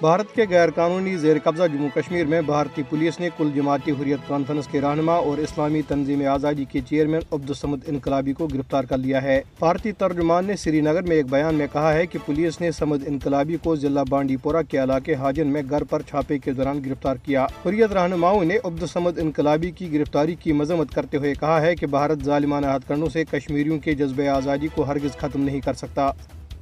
بھارت کے غیر قانونی زیر قبضہ جموں کشمیر میں بھارتی پولیس نے کل جماعتی حریت کانفرنس کے رہنما اور اسلامی تنظیم آزادی کے چیئرمین عبدالسمد انقلابی کو گرفتار کر لیا ہے۔ بھارتی ترجمان نے سری نگر میں ایک بیان میں کہا ہے کہ پولیس نے سمد انقلابی کو ضلع بانڈی پورہ کے علاقے حاجن میں گھر پر چھاپے کے دوران گرفتار کیا۔ حریت رہنماؤں نے عبدالسمد انقلابی کی گرفتاری کی مذمت کرتے ہوئے کہا ہے کہ بھارت ظالمانہ ہتھ کنڈوں سے کشمیریوں کے جذبہ آزادی کو ہرگز ختم نہیں کر سکتا۔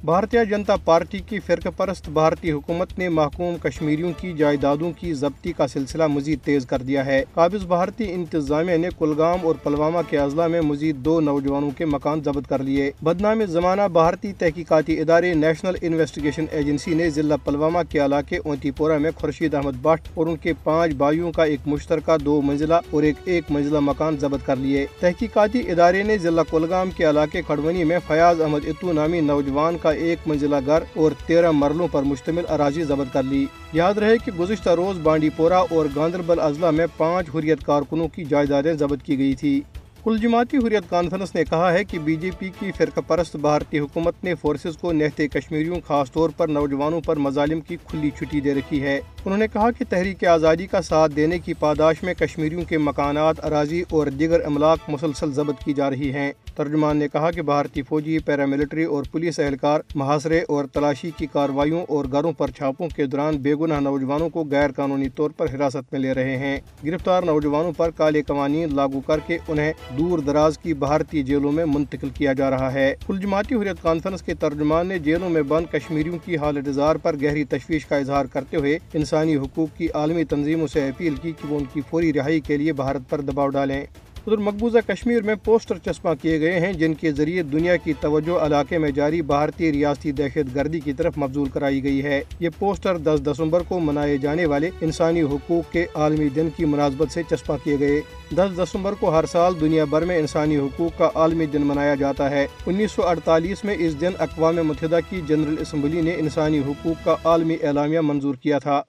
بھارتیہ جنتا پارٹی کی فرقہ پرست بھارتی حکومت نے محکوم کشمیریوں کی جائیدادوں کی ضبطی کا سلسلہ مزید تیز کر دیا ہے۔ قابض بھارتی انتظامیہ نے کلگام اور پلوامہ کے اضلاع میں مزید دو نوجوانوں کے مکان ضبط کر لیے۔ بدنام زمانہ بھارتی تحقیقاتی ادارے نیشنل انویسٹیگیشن ایجنسی نے ضلع پلوامہ کے علاقے اونتی پورہ میں خورشید احمد بٹ اور ان کے پانچ بھائیوں کا ایک مشترکہ دو منزلہ اور ایک ایک منزلہ مکان ضبط کر لیے۔ تحقیقاتی ادارے نے ضلع کلگام کے علاقے کھڑونی میں فیاض احمد اتو نامی نوجوان کا ایک منزلہ گھر اور تیرہ مرلوں پر مشتمل اراضی ضبط کر لی۔ یاد رہے کہ گزشتہ روز بانڈی پورہ اور گاندربل اضلاع میں پانچ حریت کارکنوں کی جائیدادیں ضبط کی گئی تھی کل جماعتی حریت کانفرنس نے کہا ہے کہ بی جے پی کی فرقہ پرست بھارتی حکومت نے فورسز کو نہتے کشمیریوں، خاص طور پر نوجوانوں پر مظالم کی کھلی چھٹی دے رکھی ہے۔ انہوں نے کہا کہ تحریک آزادی کا ساتھ دینے کی پاداش میں کشمیریوں کے مکانات، اراضی اور دیگر املاک مسلسل ضبط کی جا رہی ہیں۔ ترجمان نے کہا کہ بھارتی فوجی پیراملٹری اور پولیس اہلکار، محاصرے اور تلاشی کی کارروائیوں اور گھروں پر چھاپوں کے دوران بے گناہ نوجوانوں کو غیر قانونی طور پر حراست میں لے رہے ہیں۔ گرفتار نوجوانوں پر کالے قوانین لاگو کر کے انہیں دور دراز کی بھارتی جیلوں میں منتقل کیا جا رہا ہے۔ کل جماعتی حریت کانفرنس کے ترجمان نے جیلوں میں بند کشمیریوں کی حالت اظہار پر گہری تشویش کا اظہار کرتے ہوئے انسانی حقوق کی عالمی تنظیموں سے اپیل کی کہ وہ ان کی فوری رہائی کے لیے بھارت پر دباؤ ڈالیں۔ ادھر مقبوضہ کشمیر میں پوسٹر چسپاں کیے گئے ہیں، جن کے ذریعے دنیا کی توجہ علاقے میں جاری بھارتی ریاستی دہشت گردی کی طرف مبزول کرائی گئی ہے۔ یہ پوسٹر دس دسمبر کو منائے جانے والے انسانی حقوق کے عالمی دن کی مناسبت سے چسپاں کیے گئے۔ دس دسمبر کو ہر سال دنیا بھر میں انسانی حقوق کا عالمی دن منایا جاتا ہے۔ انیس سو اڑتالیس میں اس دن اقوام متحدہ کی جنرل اسمبلی نے انسانی حقوق کا عالمی اعلامیہ منظور کیا تھا۔